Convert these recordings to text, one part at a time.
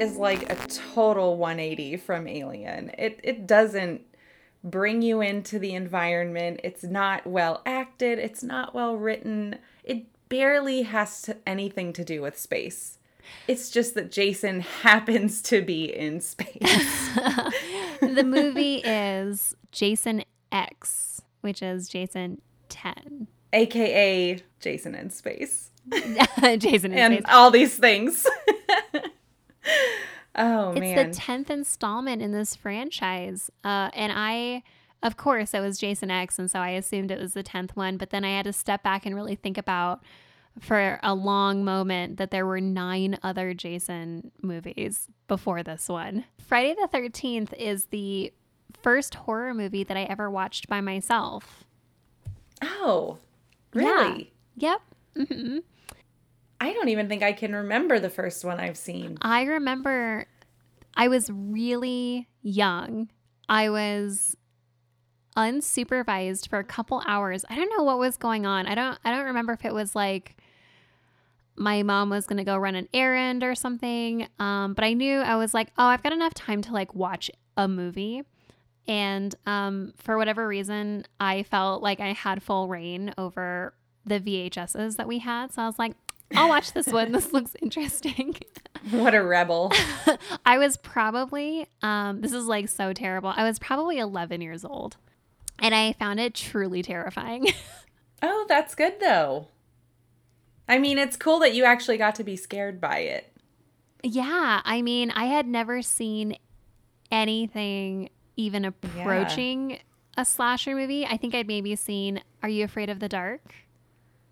Is like a total 180 from Alien. It it doesn't bring you into the environment. It's not well acted, it's not well written. It barely has to, anything to do with space. It's just that Jason happens to be in space. the movie is Jason X, which is Jason 10, aka Jason in space. Jason in and space. all these things. oh It's man. the 10th installment in this franchise. Uh, and I, of course, it was Jason X. And so I assumed it was the 10th one. But then I had to step back and really think about for a long moment that there were nine other Jason movies before this one. Friday the 13th is the first horror movie that I ever watched by myself. oh. Yeah. Really? Yep. hmm I don't even think I can remember the first one I've seen. I remember I was really young. I was unsupervised for a couple hours. I don't know what was going on. I don't I don't remember if it was like my mom was going to go run an errand or something. Um, but I knew I was like, "Oh, I've got enough time to like watch a movie." And um, for whatever reason, I felt like I had full reign over the VHSs that we had. So I was like, I'll watch this one. This looks interesting. What a rebel. I was probably, um, this is like so terrible. I was probably 11 years old and I found it truly terrifying. Oh, that's good though. I mean, it's cool that you actually got to be scared by it. yeah. I mean, I had never seen anything even approaching a slasher movie. I think I'd maybe seen Are You Afraid of the Dark?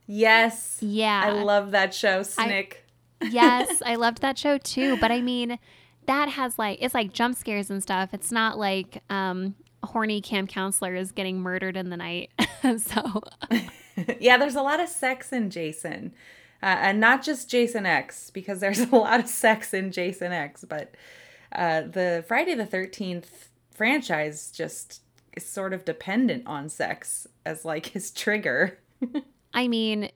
Yes. Yeah. I love that show, Snick. yes, I loved that show too. But I mean, that has like it's like jump scares and stuff. It's not like um horny camp counselor is getting murdered in the night. so yeah, there's a lot of sex in Jason. Uh, and not just Jason X, because there's a lot of sex in Jason X, but uh, the Friday the 13th franchise just is sort of dependent on sex as like his trigger. I mean,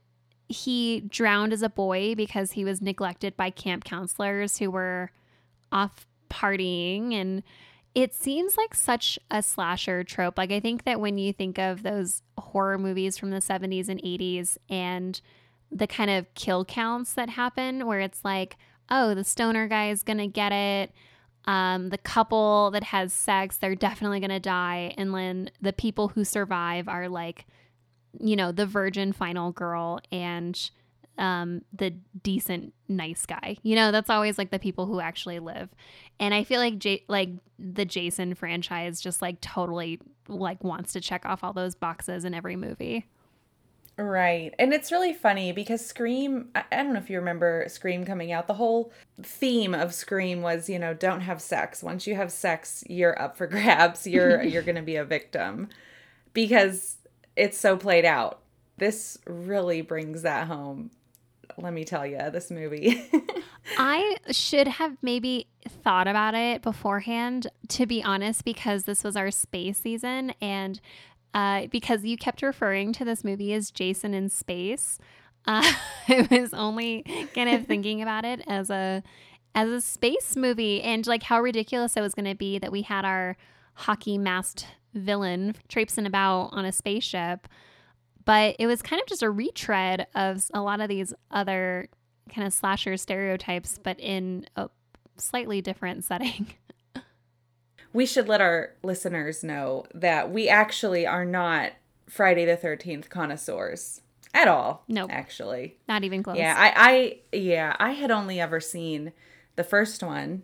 he drowned as a boy because he was neglected by camp counselors who were off partying and it seems like such a slasher trope. Like I think that when you think of those horror movies from the 70s and 80s and the kind of kill counts that happen where it's like, oh, the stoner guy is going to get it. Um, the couple that has sex, they're definitely going to die. And then the people who survive are like, you know, the virgin final girl and um, the decent nice guy. You know, that's always like the people who actually live. And I feel like J- like the Jason franchise just like totally like wants to check off all those boxes in every movie. Right. And it's really funny because Scream, I, I don't know if you remember Scream coming out. The whole theme of Scream was, you know, don't have sex. Once you have sex, you're up for grabs. You're you're going to be a victim because it's so played out. This really brings that home. Let me tell you, this movie. I should have maybe thought about it beforehand, to be honest, because this was our space season and uh, because you kept referring to this movie as Jason in Space. Uh, I was only kind of thinking about it as a as a space movie and like how ridiculous it was going to be that we had our hockey masked villain traipsing about on a spaceship. But it was kind of just a retread of a lot of these other kind of slasher stereotypes, but in a slightly different setting. we should let our listeners know that we actually are not Friday the 13th connoisseurs at all. Nope. Actually. Not even close. Yeah, I, I yeah, I had only ever seen the first one,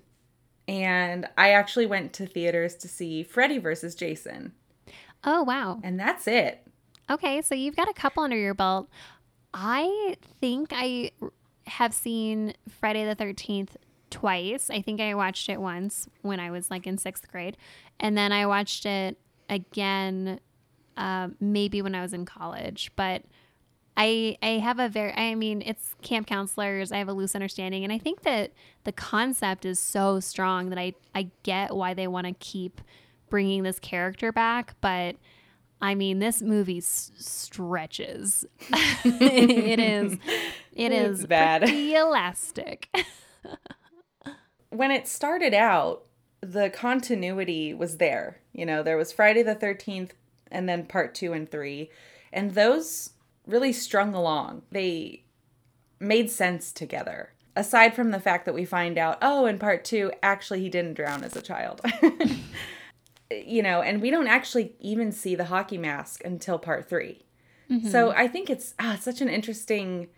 and I actually went to theaters to see Freddy versus Jason. Oh, wow. And that's it. Okay, so you've got a couple under your belt. I think I have seen Friday the 13th twice. I think I watched it once when I was like in sixth grade. And then I watched it again uh, maybe when I was in college. But I, I have a very, I mean, it's camp counselors. I have a loose understanding. And I think that the concept is so strong that I, I get why they want to keep bringing this character back. But I mean, this movie s- stretches. it is, it It's is bad. pretty elastic. when it started out, the continuity was there. You know, there was Friday the 13th and then part two and three. And those really strung along. They made sense together. Aside from the fact that we find out, oh, in part two, actually, he didn't drown as a child. you know, and we don't actually even see the hockey mask until part 3 So I think it's, it's such an interesting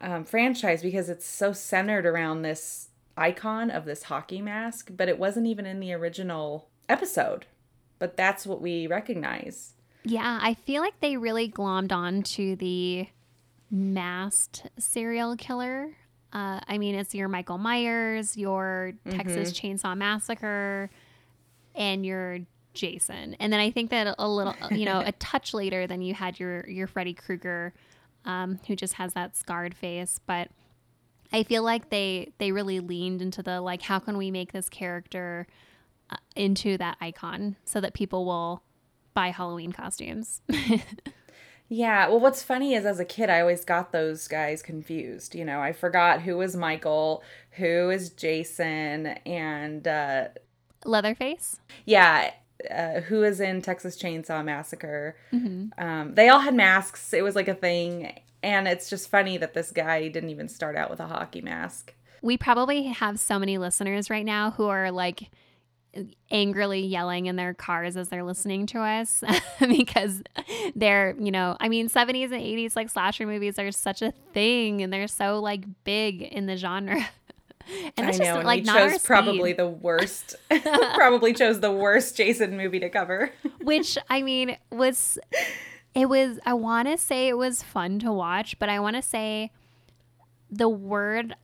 um, franchise because it's so centered around this icon of this hockey mask, but it wasn't even in the original episode. But that's what we recognize. Yeah, I feel like they really glommed on to the masked serial killer. Uh, I mean, it's your Michael Myers, your Texas Chainsaw Massacre, and your Jason. And then I think that a little, you know, a touch later, then you had your your Freddy Krueger, um, who just has that scarred face. But I feel like they they really leaned into the like, how can we make this character uh, into that icon so that people will buy Halloween costumes. Yeah, well, what's funny is as a kid, I always got those guys confused. You know, I forgot who was Michael, who is Jason, and uh, Leatherface. yeah, uh, who is in Texas Chainsaw Massacre. Um, they all had masks. It was like a thing. And it's just funny that this guy didn't even start out with a hockey mask. We probably have so many listeners right now who are like angrily yelling in their cars as they're listening to us because they're, you know, I mean, 70s and 80s like slasher movies are such a thing and they're so like big in the genre. And I know, just and like we chose probably the worst, probably chose the worst Jason movie to cover. which I mean was it was I want to say it was fun to watch, but I want to say the word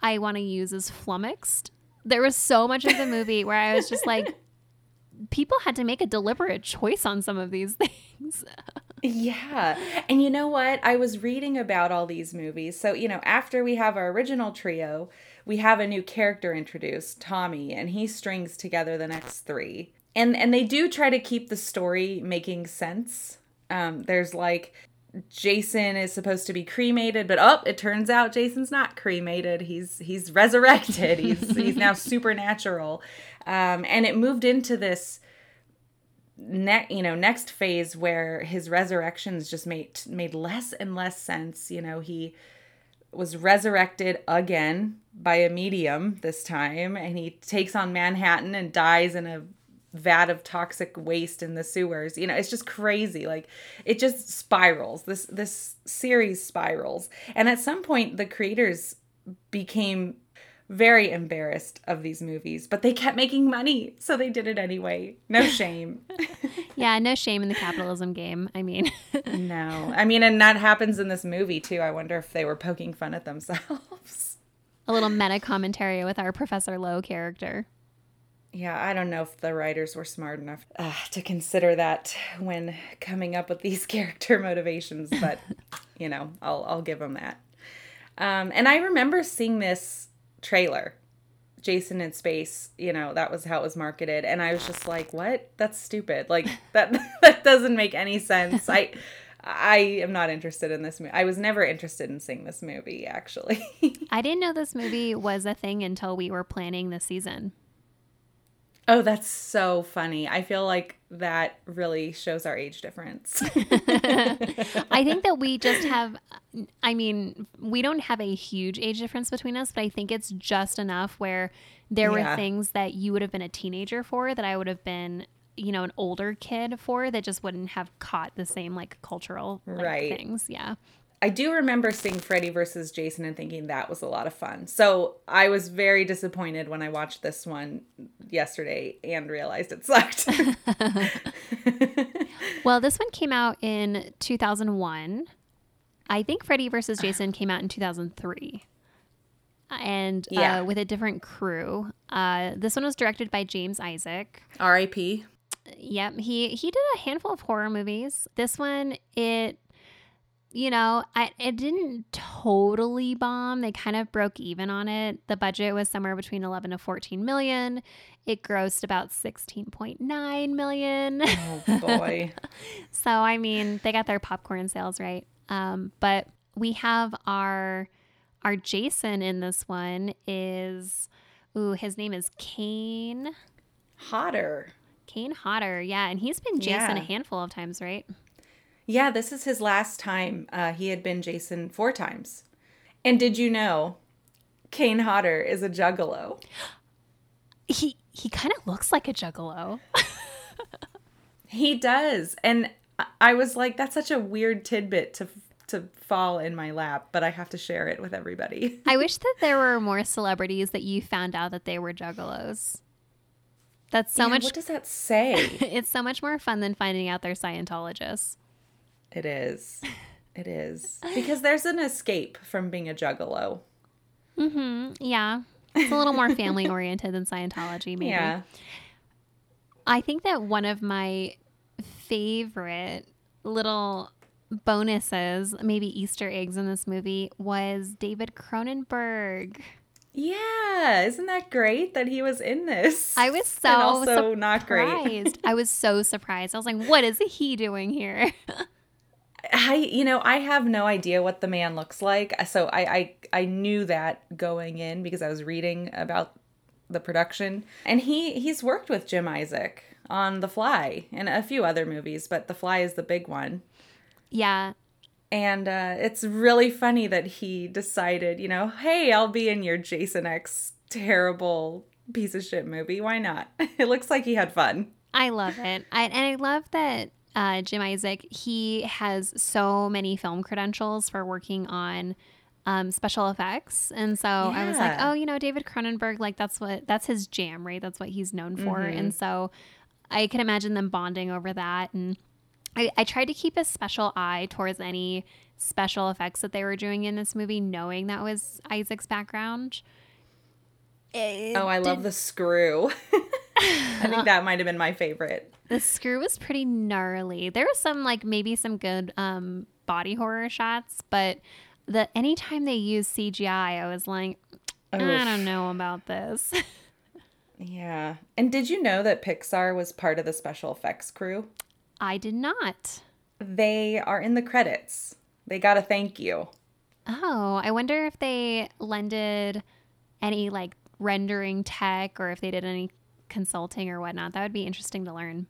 I want to use is flummoxed. There was so much of the movie where I was just like people had to make a deliberate choice on some of these things. Yeah. And you know what? I was reading about all these movies. So, you know, after we have our original trio, we have a new character introduced, Tommy, and he strings together the next three. And and they do try to keep the story making sense. Um, there's like Jason is supposed to be cremated, but oh, it turns out Jason's not cremated. He's he's resurrected. He's he's now supernatural. Um, and it moved into this net you know next phase where his resurrections just made made less and less sense you know he was resurrected again by a medium this time and he takes on manhattan and dies in a vat of toxic waste in the sewers you know it's just crazy like it just spirals this this series spirals and at some point the creators became very embarrassed of these movies but they kept making money so they did it anyway no shame yeah, no shame in the capitalism game. I mean, No. I mean, and that happens in this movie too. I wonder if they were poking fun at themselves. a little meta commentary with our Professor Lowe character. Yeah, I don't know if the writers were smart enough uh, to consider that when coming up with these character motivations, but you know, I'll I'll give them that. Um, and I remember seeing this trailer, Jason in space. You know, that was how it was marketed, and I was just like, "What? That's stupid! Like that that doesn't make any sense." I I am not interested in this movie. I was never interested in seeing this movie, actually. I didn't know this movie was a thing until we were planning the season. Oh, that's so funny. I feel like that really shows our age difference. I think that we just have, I mean, we don't have a huge age difference between us, but I think it's just enough where there Yeah. were things that you would have been a teenager for that I would have been, you know, an older kid for that just wouldn't have caught the same like cultural like, Right. things. Yeah. I do remember seeing Freddy versus Jason and thinking that was a lot of fun. So I was very disappointed when I watched this one, yesterday and realized it sucked. well, this one came out in 2001. I think Freddy versus Jason came out in 2003. And Yeah. uh, with a different crew. Uh, this one was directed by James Isaac. R.I.P. Yep, he he did a handful of horror movies. This one, it, you know, I it didn't totally bomb. They kind of broke even on it. The budget was somewhere between eleven to fourteen million. It grossed about sixteen point nine million. Oh boy. so I mean, they got their popcorn sales right. Um, but we have our our Jason in this one is, ooh, his name is Kane. Hodder. Kane Hodder. yeah, and he's been Jason Yeah. a handful of times, right? Yeah, this is his last time. Uh, he had been Jason four times. And did you know Kane Hodder is a juggalo? He he kind of looks like a juggalo. He does. And I- was like, that's such a weird tidbit to to fall in my lap, but I have to share it with everybody. I wish that there were more celebrities that you found out that they were juggalos. That's so Yeah, much. What does that say? it's so much more fun than finding out they're Scientologists. It is. It is. Because there's an escape from being a juggalo. Mm-hmm. Yeah, it's a little more family oriented than Scientology, maybe. Yeah. I think that one of my favorite little bonuses, maybe Easter eggs in this movie, was David Cronenberg. Yeah. Isn't that great that he was in this? I was so And also not great. surprised. I was so surprised. I was like, what is he doing here? I you know I have no idea what the man looks like, so I I, I knew that going in because I was reading about the production, and he he's worked with Jim Isaac on The Fly and a few other movies, but The Fly is the big one. yeah. And uh, it's really funny that he decided, you know, hey, I'll be in your Jason X terrible piece of shit movie. Why not? It looks like he had fun. I love it. I, and I love that uh, Jim Isaac, he has so many film credentials for working on um, special effects. And so I was like, oh, you know, David Cronenberg, like that's what, that's his jam, right? That's what he's known for. And so I can imagine them bonding over that. And I, I tried to keep a special eye towards any special effects that they were doing in this movie, knowing that was Isaac's background. It Oh, I love the screw. I think that might have been my favorite. The screw was pretty gnarly. There was some like maybe some good um body horror shots, but the anytime they use CGI, I was like, I don't know about this. Yeah. And did you know that Pixar was part of the special effects crew? I did not. They are in the credits. They got a thank you. Oh, I wonder if they lended any like rendering tech or if they did any consulting or whatnot. That would be interesting to learn.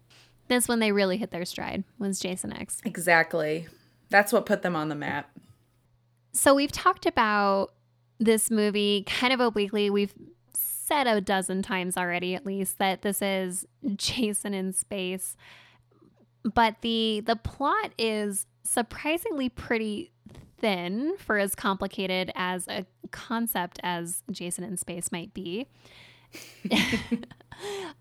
This when they really hit their stride was Jason X. Exactly. That's what put them on the map. So we've talked about this movie kind of obliquely. We've said a dozen times already, at least, that this is Jason in space. But the the plot is surprisingly pretty thin for as complicated as a concept as Jason in space might be.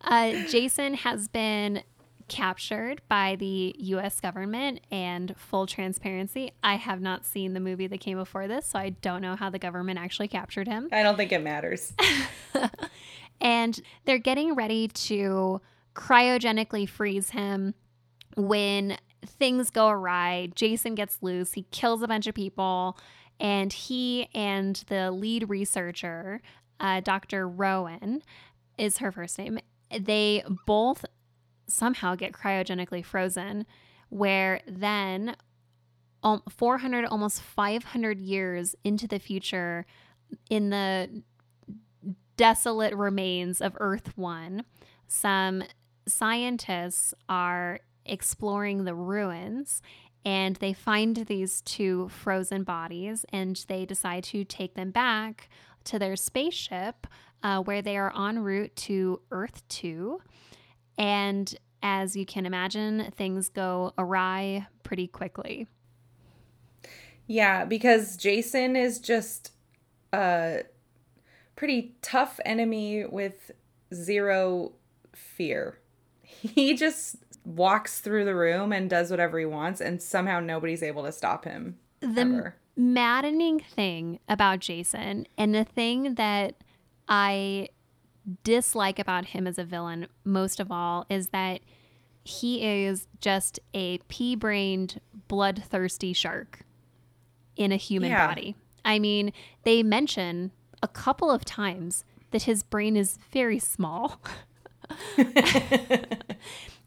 uh, Jason has been captured by the US government and full transparency. I have not seen the movie that came before this, so I don't know how the government actually captured him. I don't think it matters. And they're getting ready to cryogenically freeze him when things go awry. Jason gets loose, he kills a bunch of people, and he and the lead researcher, uh, Dr. Rowan, is her first name. They both somehow get cryogenically frozen, where then um, 400, almost 500 years into the future, in the desolate remains of Earth 1, some scientists are exploring the ruins and they find these two frozen bodies and they decide to take them back to their spaceship uh, where they are en route to Earth 2. And as you can imagine, things go awry pretty quickly. Yeah, because Jason is just a pretty tough enemy with zero fear. He just walks through the room and does whatever he wants, and somehow nobody's able to stop him. The maddening thing about Jason and the thing that I dislike about him as a villain most of all is that he is just a pea brained, bloodthirsty shark in a human Yeah. body. I mean, they mention a couple of times that his brain is very small.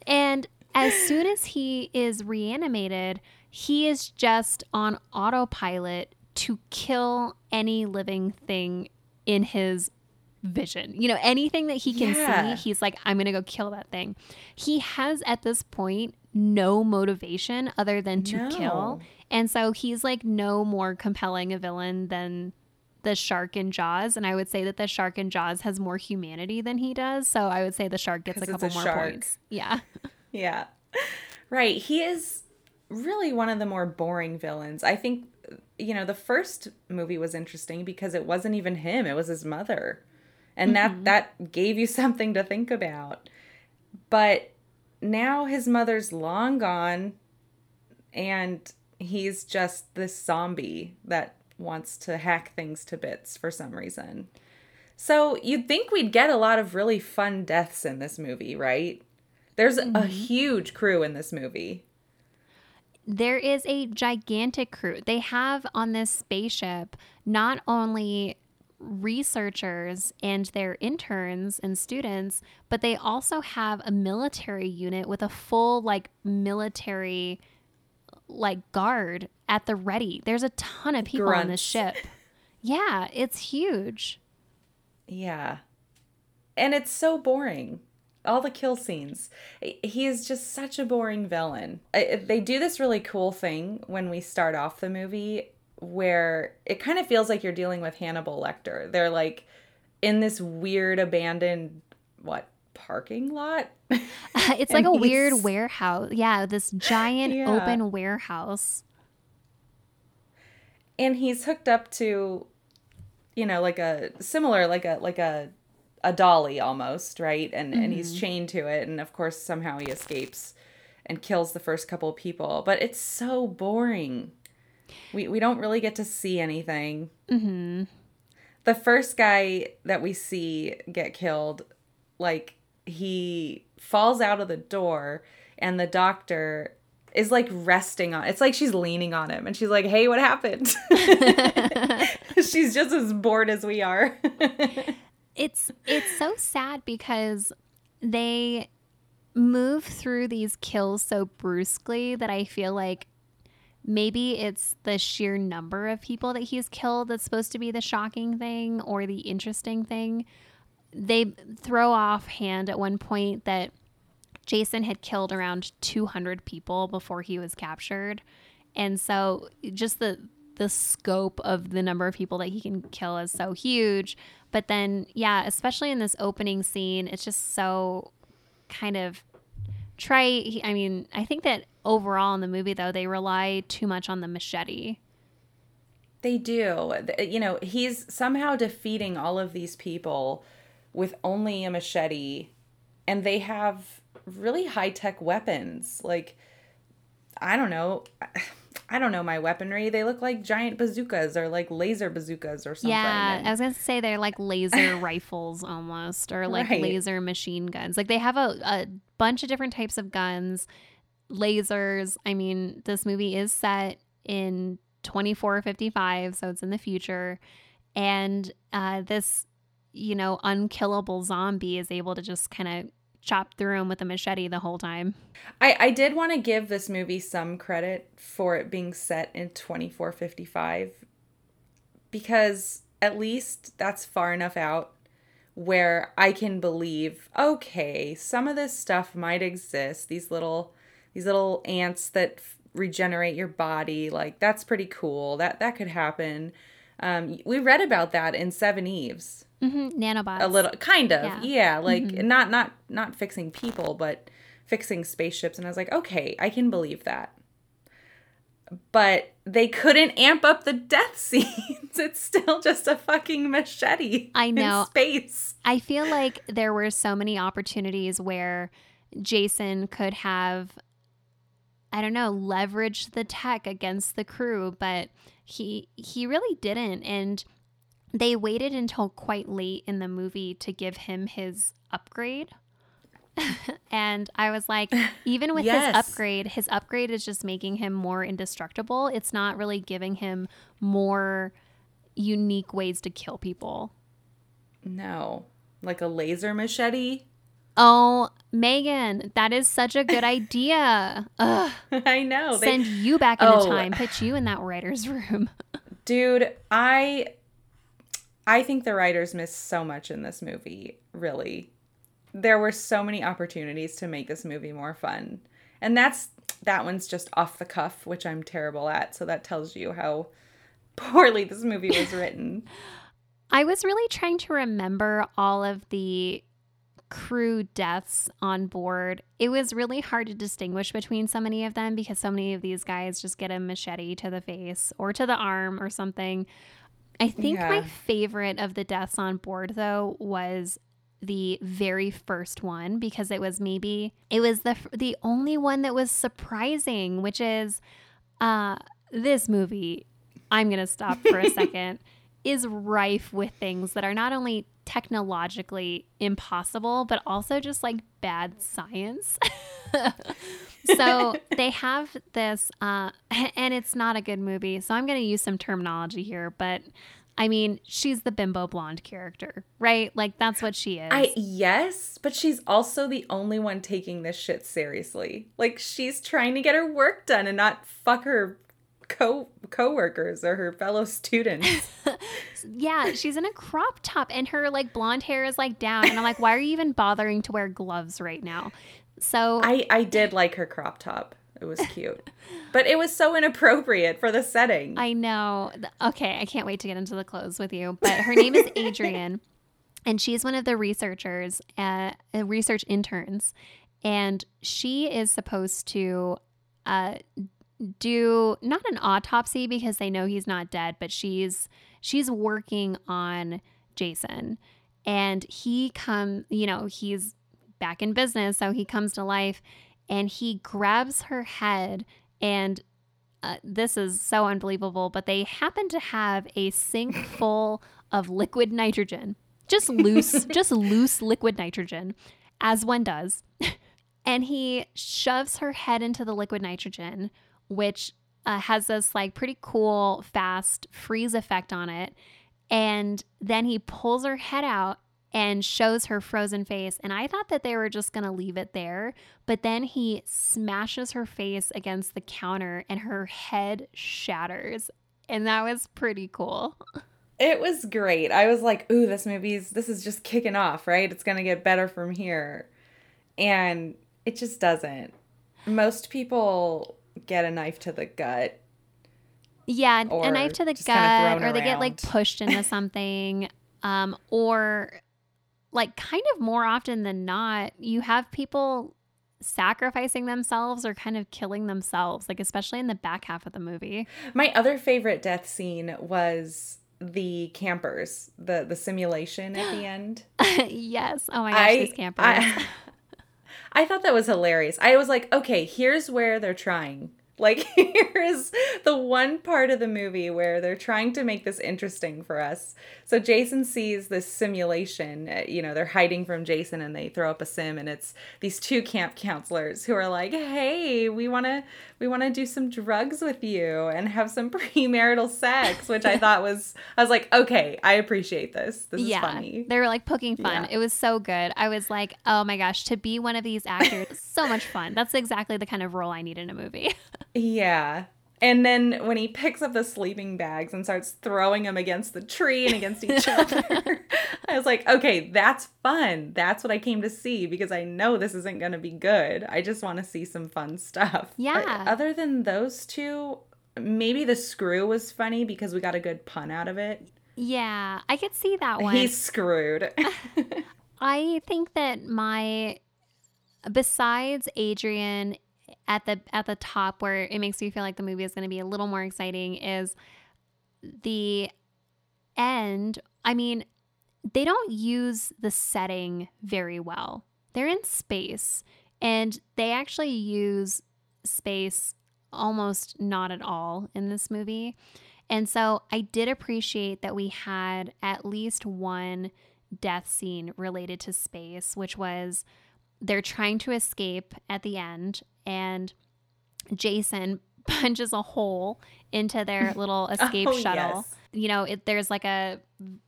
and as soon as he is reanimated, he is just on autopilot to kill any living thing in his vision. You know, anything that he can Yeah. see, he's like, I'm going to go kill that thing. He has at this point no motivation other than to No. kill. And so he's like no more compelling a villain than the shark in Jaws. And I would say that the shark in Jaws has more humanity than he does. So I would say the shark gets a couple a more shark. points. Yeah. Yeah. Right. He is really one of the more boring villains. I think, you know, the first movie was interesting because it wasn't even him, it was his mother. And that mm-hmm. that gave you something to think about. But now his mother's long gone and he's just this zombie that wants to hack things to bits for some reason. So you'd think we'd get a lot of really fun deaths in this movie, right? There's a mm-hmm. huge crew in this movie. there is a gigantic crew. They have on this spaceship not only researchers and their interns and students, but they also have a military unit with a full like military like guard at the ready. There's a ton of people on this Grunts. ship. Yeah, it's huge. Yeah. And it's so boring. All the kill scenes. He is just such a boring villain. They do this really cool thing when we start off the movie where it kind of feels like you're dealing with Hannibal Lecter. They're like in this weird abandoned what parking lot? it's like a weird warehouse. Yeah, this giant Yeah. open warehouse. and he's hooked up to you know like a similar like a like a a dolly almost right and and he's mm-hmm. chained to it and of course somehow he escapes and kills the first couple of people but it's so boring we we don't really get to see anything. Hmm the first guy that we see get killed like he falls out of the door and the doctor is like resting on it's like she's leaning on him and she's like hey what happened? She's just as bored as we are. It's it's so sad because they move through these kills so brusquely that I feel like maybe it's the sheer number of people that he's killed that's supposed to be the shocking thing or the interesting thing. They throw offhand at one point that Jason had killed around 200 people before he was captured. And so just the the scope of the number of people that he can kill is so huge. But then yeah, especially in this opening scene, it's just so kind of try I mean, I think that overall in the movie though, they rely too much on the machete. They do. Uh, you know, he's somehow defeating all of these people with only a machete, and they have really high tech weapons. Like, I don't know. I don't know my weaponry. They look like giant bazookas or like laser bazookas or something. Yeah, And- I was gonna say they're like laser rifles almost, or like Right. laser machine guns. Like they have a, a bunch of different types of guns, lasers. I mean, this movie is set in 2455, so it's in the future. And uh, this, you know, unkillable zombie is able to just kind of chop through him with a machete the whole time. I, I did want to give this movie some credit for it being set in 2455 because at least that's far enough out where I can believe okay some of this stuff might exist these little these little ants that f- regenerate your body like that's pretty cool that that could happen um, we read about that in Seveneves hmm Nanobots. a little kind of Yeah. yeah, like not not not fixing people but fixing spaceships and i was like okay i can believe that but they couldn't amp up the death scenes. It's still just a fucking machete. I know. In space. I feel like there were so many opportunities where Jason could have, I don't know, leveraged the tech against the crew, but he he really didn't. And they waited until quite late in the movie to give him his upgrade. and I was like, even with Yes. his upgrade, his upgrade is just making him more indestructible. It's not really giving him more unique ways to kill people. No. Like a laser machete? Oh, Megan, that is such a good idea. Ugh, I know. They, send you back into Oh. time, put you in that writer's room. dude, I I think the writers missed so much in this movie, really. There were so many opportunities to make this movie more fun. And that's that one's just off the cuff, which I'm terrible at, so that tells you how poorly this movie was written. I was really trying to remember all of the crew deaths on board. It was really hard to distinguish between so many of them because so many of these guys just get a machete to the face or to the arm or something. I think my favorite of the deaths on board though was the very first one because it was maybe it was the the only one that was surprising, which is uh this movie. I'm going to stop for a second is rife with things that are not only technologically impossible, but also just like bad science. so they have this, uh, and it's not a good movie. So I'm going to use some terminology here, but I mean, she's the bimbo blonde character, right? Like that's what she is. I yes, but she's also the only one taking this shit seriously. Like she's trying to get her work done and not fuck her co coworkers or her fellow students. yeah, she's in a crop top and her like blonde hair is like down. And I'm like, why are you even bothering to wear gloves right now? So I I did like her crop top. It was cute. but it was so inappropriate for the setting. I know. Okay, I can't wait to get into the clothes with you. But her name is Adrienne, and she's one of the researchers, uh, uh, research interns, and she is supposed to uh, do not an autopsy because they know he's not dead, but she's she's working on Jason, and he come, you know, he's back in business, so he comes to life, and he grabs her head and uh, this is so unbelievable, but they happen to have a sink full of liquid nitrogen, just loose, just loose liquid nitrogen, as one does. And he shoves her head into the liquid nitrogen, which uh, has this like pretty cool, fast freeze effect on it. And then he pulls her head out and shows her frozen face. And I thought that they were just going to leave it there. But then he smashes her face against the counter and her head shatters. And that was pretty cool. It was great. I was like, ooh, this movie's this is just kicking off, right? It's gonna get better from here. And it just doesn't. Most people get a knife to the gut. Yeah, a knife to the gut, or they get like pushed into something, um, or like kind of more often than not, you have people sacrificing themselves or kind of killing themselves, like especially in the back half of the movie. My other favorite death scene was the campers, the the simulation at the end. yes. Oh my gosh, these campers. I, I thought that was hilarious. I was like, okay, here's where they're trying. Like, here's the one part of the movie where they're trying to make this interesting for us. So Jason sees this simulation. uh, You know, they're hiding from Jason and they throw up a sim, and it's these two camp counselors who are like, "Hey, we want to we want to do some drugs with you and have some premarital sex," which I thought was I was like, "Okay, I appreciate this. This is funny." they were like poking fun. Yeah. It was so good. I was like, oh my gosh, to be one of these actors, so much fun. That's exactly the kind of role I need in a movie. Yeah. And then when he picks up the sleeping bags and starts throwing them against the tree and against each other, I was like, okay, that's fun. That's what I came to see because I know this isn't going to be good. I just want to see some fun stuff. Yeah. But other than those two, maybe the screw was funny because we got a good pun out of it. yeah, I could see that one. He's screwed. I think that my besides Adrienne at the at the top where it makes me feel like the movie is going to be a little more exciting is the end. I mean, they don't use the setting very well. They're in space and they actually use space almost not at all in this movie. And so I did appreciate that we had at least one death scene related to space, which was they're trying to escape at the end, and Jason punches a hole into their little oh, escape Oh, shuttle. yes. You know, it, there's like a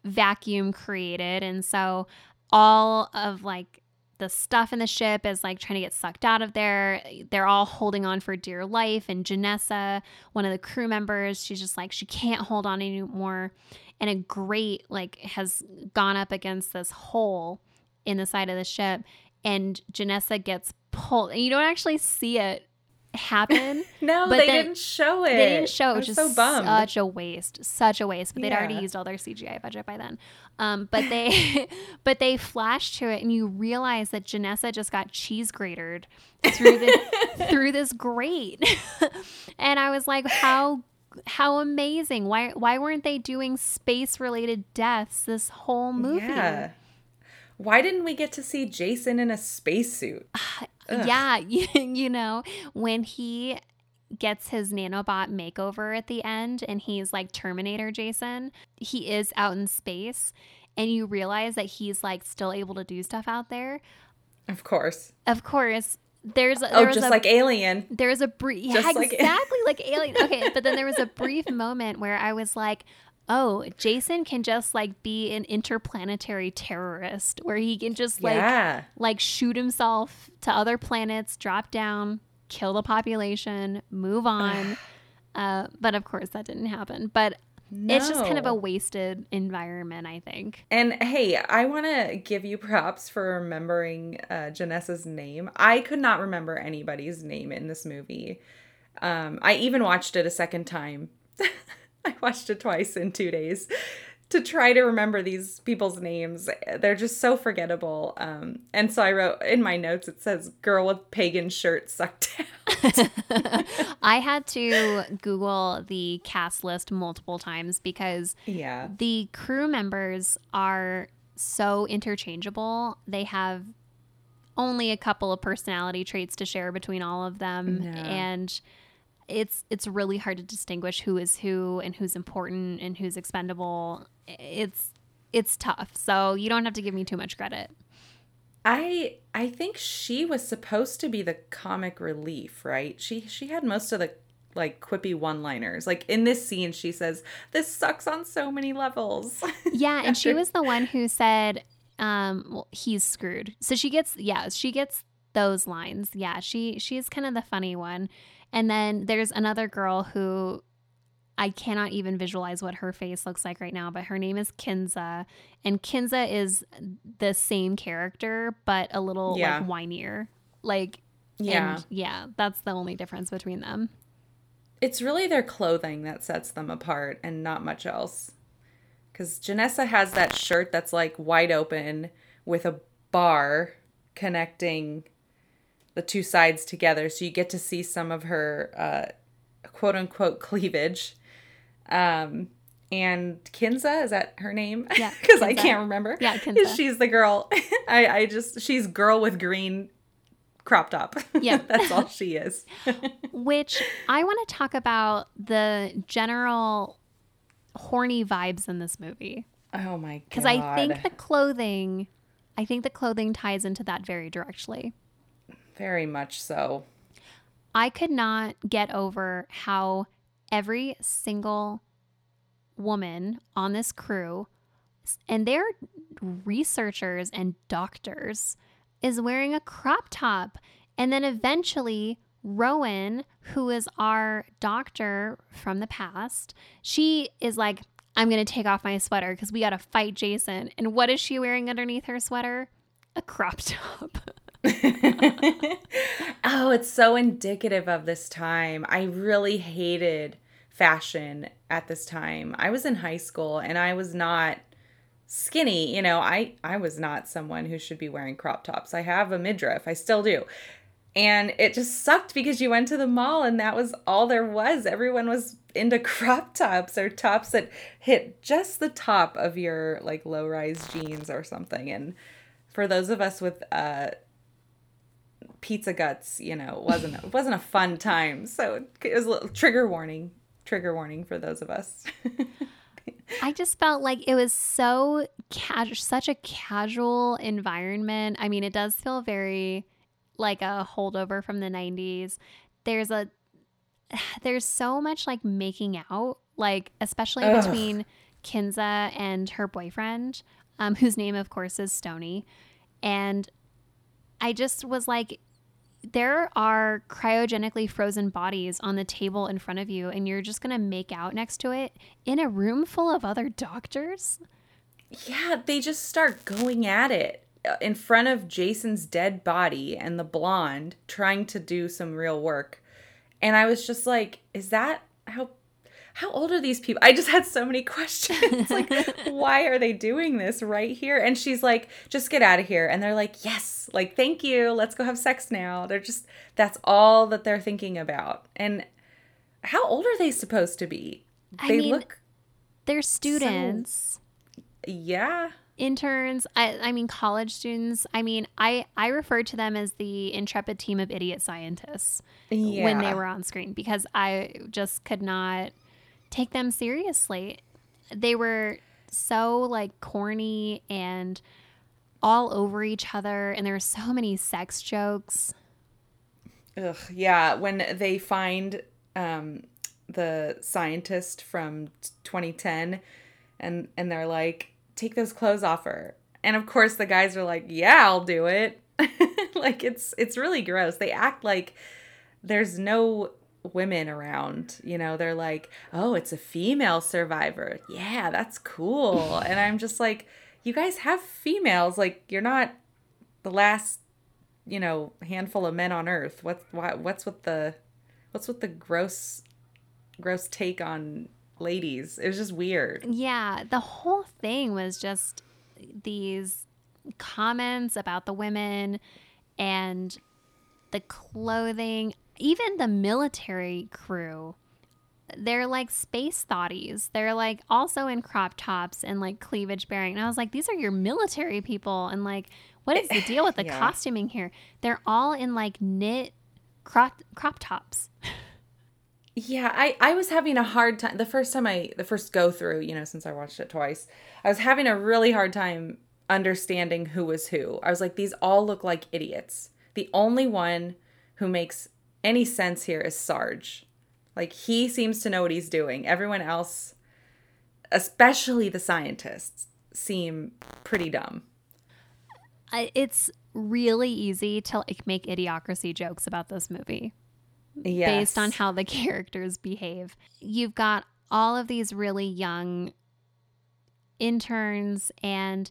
vacuum created, and so all of like the stuff in the ship is like trying to get sucked out of there. They're all holding on for dear life. And Janessa, one of the crew members, she's just like, she can't hold on anymore. And a grate like has gone up against this hole in the side of the ship. And Janessa gets pulled. And you don't actually see it happen. No, But they then- didn't show it. They didn't show it, was which so is bummed. such a waste, such a waste. But they'd already used all their CGI budget by then. Um, but they, but they flash to it, and you realize that Janessa just got cheese grated through the through this grate, and I was like, how how amazing! Why why weren't they doing space related deaths this whole movie? Yeah. Why didn't we get to see Jason in a spacesuit? Yeah, you, you know, when he gets his nanobot makeover at the end and he's like Terminator Jason, he is out in space and you realize that he's like still able to do stuff out there. Of course. Of course, there's oh, there Oh, just a, like Alien. there's a brief yeah, Just like- exactly like alien. Okay, but then there was a brief moment where I was like, "Oh, Jason can just like be an interplanetary terrorist where he can just like yeah. like shoot himself to other planets, drop down, kill the population, move on. uh, but of course, that didn't happen. But it's just kind of a wasted environment, I think. And hey, I want to give you props for remembering uh, Janessa's name. I could not remember anybody's name in this movie. Um, I even watched it a second time. I watched it twice in two days to try to remember these people's names. They're just so forgettable. Um, and so I wrote in my notes, it says "girl with pagan shirt sucked out." I had to Google the cast list multiple times because yeah. the crew members are so interchangeable. They have only a couple of personality traits to share between all of them and it's it's really hard to distinguish who is who and who's important and who's expendable. It's it's tough. So you don't have to give me too much credit. I I think she was supposed to be the comic relief, right? She she had most of the like quippy one-liners. Like in this scene she says, "This sucks on so many levels." Yeah, and she was the one who said um well, he's screwed. So she gets yeah, she gets those lines. Yeah, she she's kind of the funny one. And then there's another girl who I cannot even visualize what her face looks like right now, but her name is Kinsa. And Kinsa is the same character, but a little Yeah. like whinier. Like yeah. and yeah, that's the only difference between them. It's really their clothing that sets them apart and not much else. Cuz Janessa has that shirt that's like wide open with a bar connecting the two sides together so you get to see some of her uh quote unquote cleavage. Um and Kinsa is that her name? Yeah, because I can't remember. Yeah, Kinsa. She's the girl. I I just she's girl with green crop top. Yeah. that's all she is. Which I want to talk about the general horny vibes in this movie. Oh my god! Because I think the clothing, I think the clothing ties into that very directly. Very much so. I could not get over how every single woman on this crew, and they're researchers and doctors, is wearing a crop top. And then eventually, Rowan, who is our doctor from the past, she is like, I'm going to take off my sweater because we got to fight Jason. And what is she wearing underneath her sweater? A crop top. oh, it's so indicative of this time. I really hated fashion at this time. I was in high school and I was not skinny, you know, I I was not someone who should be wearing crop tops. I have a midriff. I still do. And it just sucked because you went to the mall and that was all there was. Everyone was into crop tops or tops that hit just the top of your like low rise jeans or something. And for those of us with uh, pizza guts, you know, wasn't it wasn't a fun time. So it was a little trigger warning, trigger warning for those of us. I just felt like it was so casual, such a casual environment. I mean, it does feel very like a holdover from the 90s. There's a there's so much like making out, like especially Ugh. between Kinsa and her boyfriend, um, whose name of course is Stoney. And I just was like, there are cryogenically frozen bodies on the table in front of you, and you're just gonna make out next to it in a room full of other doctors. Yeah, they just start going at it uh, in front of Jason's dead body and the blonde trying to do some real work. And I was just like, is that how old are these people? I just had so many questions. like, why are they doing this right here? And she's like, just get out of here. And they're like, yes, like, thank you. Let's go have sex now. They're just, that's all that they're thinking about. And how old are they supposed to be? I They mean, look, They're students. yeah. interns I, I mean college students i mean i i refer to them as the intrepid team of idiot scientists Yeah. when they were on screen because i just could not take them seriously they were so like corny and all over each other and there were so many sex jokes Ugh, yeah, when they find um, the scientist from 2010 and and they're like, "Take those clothes off her." And of course the guys are like, "Yeah, I'll do it." like it's it's really gross. They act like there's no women around, you know. They're like, "Oh, it's a female survivor." Yeah, that's cool. and I'm just like, "You guys have females. Like you're not the last you know handful of men on earth what's why, what's with the what's with the gross gross take on ladies it was just weird Yeah, the whole thing was just these comments about the women and the clothing, even the military crew. They're like space thoughties. They're like also in crop tops and like cleavage bearing. And I was like, these are your military people. And like, what is the deal with the Yeah. costuming here? They're all in like knit crop crop tops. yeah i i was having a hard time the first time i the first go through you know since i watched it twice i was having a really hard time understanding who was who i was like these all look like idiots the only one who makes any sense here is sarge like he seems to know what he's doing everyone else especially the scientists seem pretty dumb I, it's really easy to like make idiocracy jokes about this movie. yes. based on how the characters behave. You've got all of these really young interns and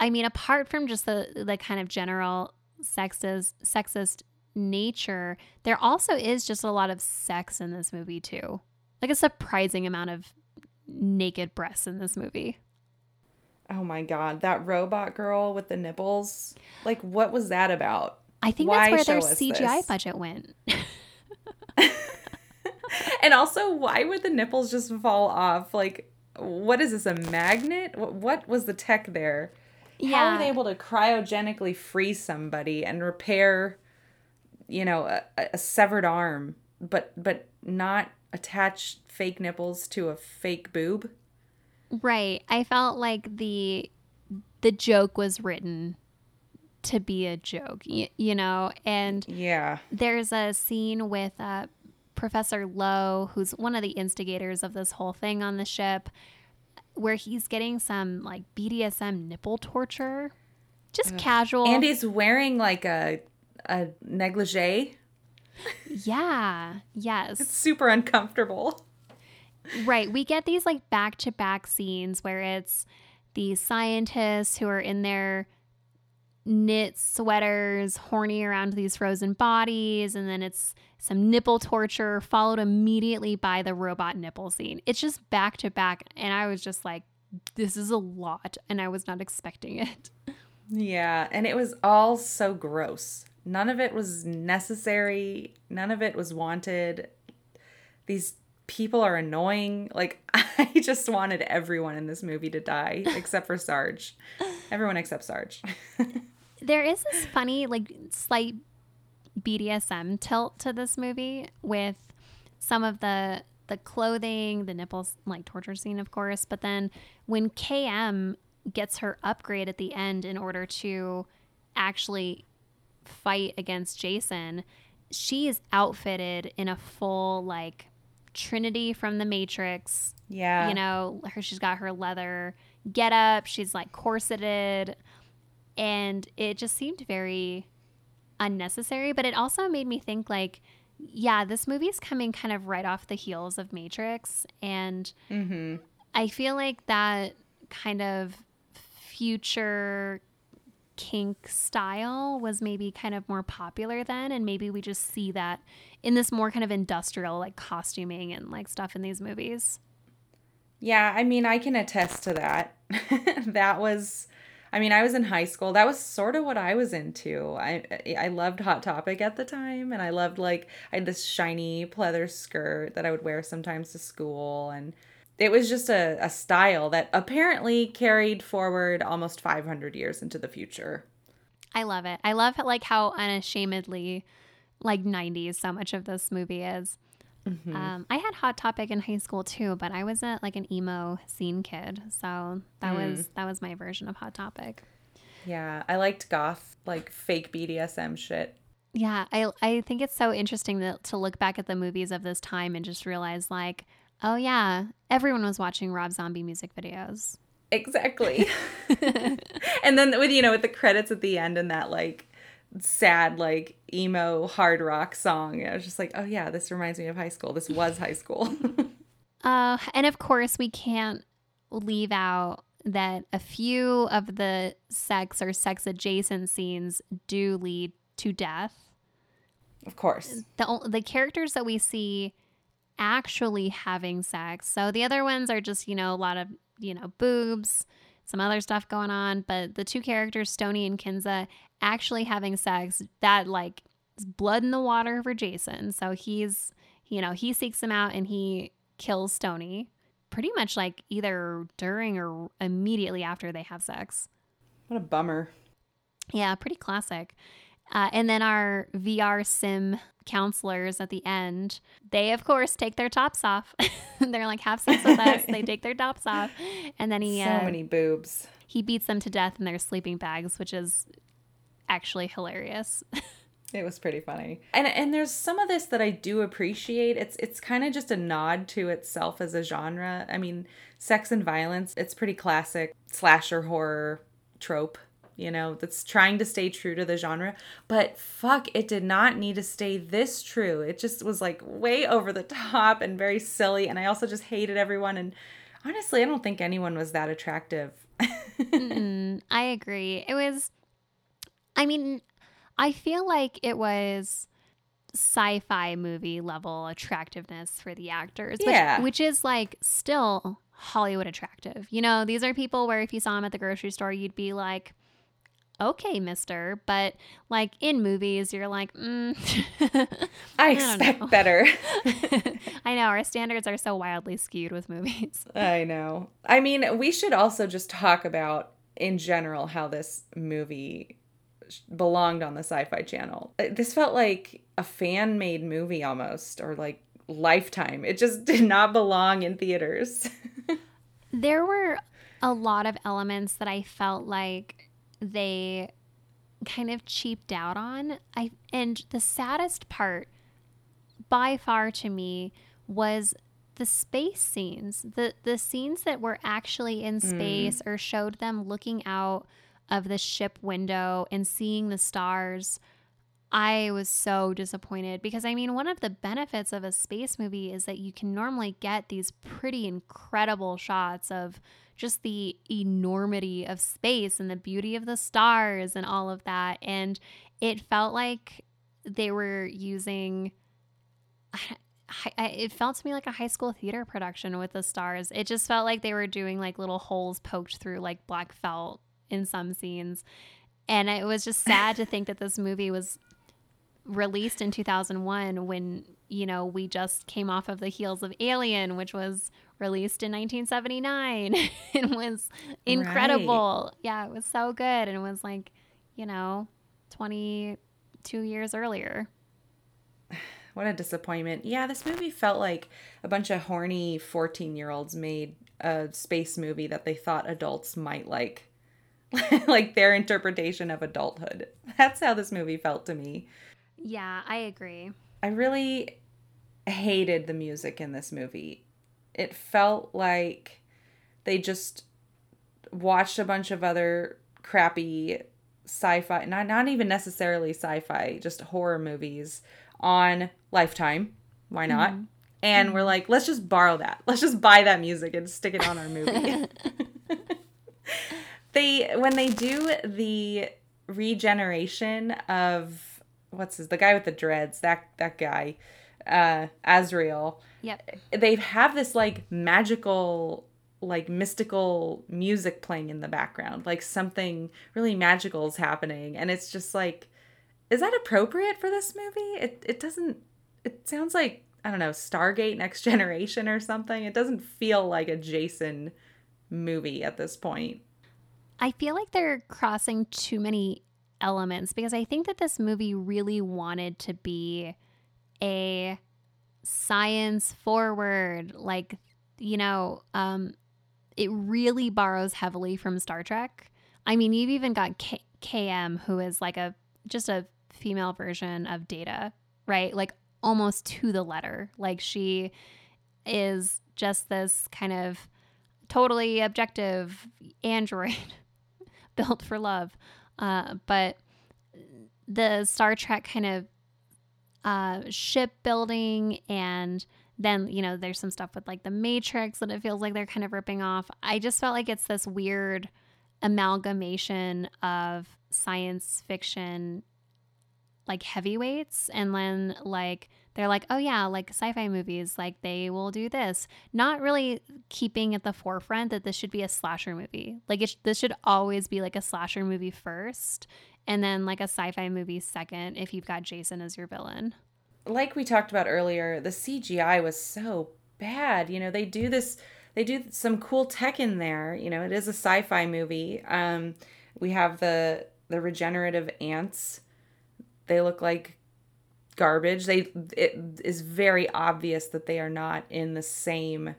I mean apart from just the the kind of general sexist sexist nature, there also is just a lot of sex in this movie too. Like a surprising amount of naked breasts in this movie. Oh my god, that robot girl with the nipples. Like what was that about? I think Why that's where their CGI this? budget went. And also, why would the nipples just fall off? Like what is this a magnet? What, what was the tech there? How are they able to cryogenically freeze somebody and repair you know, a, a severed arm but but not attach fake nipples to a fake boob? Right. I felt like the the joke was written to be a joke, y- you know, and Yeah. there's a scene with uh, Professor Lowe, who's one of the instigators of this whole thing on the ship, where he's getting some like BDSM nipple torture, just casual. And he's wearing like a a negligee. yeah, yes. It's super uncomfortable. Right. We get these like back to back scenes where it's these scientists who are in their knit sweaters, horny around these frozen bodies, and then it's some nipple torture followed immediately by the robot nipple scene. It's just back to back. And I was just like, this is a lot. And I was not expecting it. Yeah, and it was all so gross. None of it was necessary. None of it was wanted. These people are annoying. Like, I just wanted everyone in this movie to die except for Sarge. Everyone except Sarge. there is this funny, like, slight BDSM tilt to this movie with some of the the clothing, the nipples, like torture scene, of course. But then when KM gets her upgrade at the end in order to actually fight against Jason, she is outfitted in a full like Trinity from the Matrix. Yeah. You know, her she's got her leather get up, she's like corseted and it just seemed very unnecessary, but it also made me think like yeah, this movie is coming kind of right off the heels of Matrix and mm-hmm. I feel like that kind of future kink style was maybe kind of more popular then and maybe we just see that in this more kind of industrial like costuming and like stuff in these movies. Yeah, I mean, I can attest to that. that was I mean, I was in high school. That was sort of what I was into. I I loved Hot Topic at the time and I loved like I had this shiny pleather skirt that I would wear sometimes to school and it was just a, a style that apparently carried forward almost 500 years into the future. I love it. I love like how unashamedly like 90s so much of this movie is. Mm-hmm. Um, I had Hot Topic in high school too, but I wasn't like an emo scene kid, so that mm. was that was my version of Hot Topic. Yeah, I liked goth, like fake BDSM shit. Yeah, I I think it's so interesting to, to look back at the movies of this time and just realize like, oh yeah, everyone was watching Rob Zombie music videos. Exactly. and then with you know with the credits at the end and that like sad like emo hard rock song. I was just like, oh yeah, this reminds me of high school. This was high school. uh, and of course, we can't leave out that a few of the sex or sex adjacent scenes do lead to death. Of course. The the characters that we see actually having sex. So the other ones are just, you know, a lot of, you know, boobs, some other stuff going on, but the two characters, Stoney and Kinsa, actually having sex, that like is blood in the water for Jason. So he's, you know, he seeks him out and he kills Stoney pretty much like either during or immediately after they have sex. What a bummer. Yeah, pretty classic. Uh, and then our VR sim counselors at the end, they of course take their tops off. They're like, have sex with us. they take their tops off. And then he. So uh, many boobs. He beats them to death in their sleeping bags, which is actually hilarious. It was pretty funny. And and there's some of this that I do appreciate. It's it's kind of just a nod to itself as a genre. I mean, sex and violence, it's pretty classic slasher horror trope, you know, that's trying to stay true to the genre. But fuck, it did not need to stay this true. It just was like way over the top and very silly and I also just hated everyone and honestly, I don't think anyone was that attractive. I agree. It was I mean, I feel like it was sci-fi movie level attractiveness for the actors, which, yeah. which is like still Hollywood attractive. You know, these are people where if you saw them at the grocery store, you'd be like, okay, mister. But like in movies, you're like, mm, I, I expect better. I know. Our standards are so wildly skewed with movies. I know. I mean, we should also just talk about in general how this movie belonged on the sci-fi channel uh, this felt like a fan made movie almost or like lifetime it just did not belong in theaters there were a lot of elements that i felt like they kind of cheaped out on i and the saddest part by far to me was the space scenes the the scenes that were actually in mm. space mm. or showed them looking out of the ship window and seeing the stars, I was so disappointed because I mean, one of the benefits of a space movie is that you can normally get these pretty incredible shots of just the enormity of space and the beauty of the stars and all of that. And it felt like they were using. it felt to me like a high school theater production with the stars. It just felt like they were doing like little holes poked through like black felt in some scenes. And it was just sad to think that this movie was released in 2001 when, you know, we just came off of the heels of Alien, which was released in 1979 and was incredible. Right. Yeah, it was so good. And it was like, you know, 22 years earlier. What a disappointment. Yeah, this movie felt like a bunch of horny 14 year olds made a space movie that they thought adults might like. like their interpretation of adulthood. That's how this movie felt to me. Yeah, I agree. I really hated the music in this movie. It felt like they just watched a bunch of other crappy sci-fi, not not even necessarily sci-fi, just horror movies on Lifetime. Why not? Mm-hmm. And mm-hmm. we're like, let's just borrow that. Let's just buy that music and stick it on our movie. they when they do the regeneration of what's his the guy with the dreads, that that guy, uh Azrael. Yep. They have this like magical like mystical music playing in the background. Like something really magical is happening and it's just like is that appropriate for this movie? It it doesn't it sounds like I don't know, Stargate Next Generation or something. It doesn't feel like a Jason movie at this point. I feel like they're crossing too many elements because I think that this movie really wanted to be a science forward, like, you know, um, it really borrows heavily from Star Trek. I mean, you've even got K- KM, who is like a just a female version of Data, right? Like almost to the letter. Like she is just this kind of totally objective android built for love. Uh, but the Star Trek kind of uh, shipbuilding and then you know there's some stuff with like the matrix that it feels like they're kind of ripping off. I just felt like it's this weird amalgamation of science fiction like heavyweights and then like they're like oh yeah like sci-fi movies like they will do this. Not really keeping at the forefront that this should be a slasher movie. Like it, this should always be like a slasher movie first and then like a sci-fi movie second if you've got jason as your villain. Like we talked about earlier the cgi was so bad. You know they do this they do some cool tech in there. You know it is a sci-fi movie. Um we have the the regenerative ants. They look like garbage. They it is very obvious that they are not in the same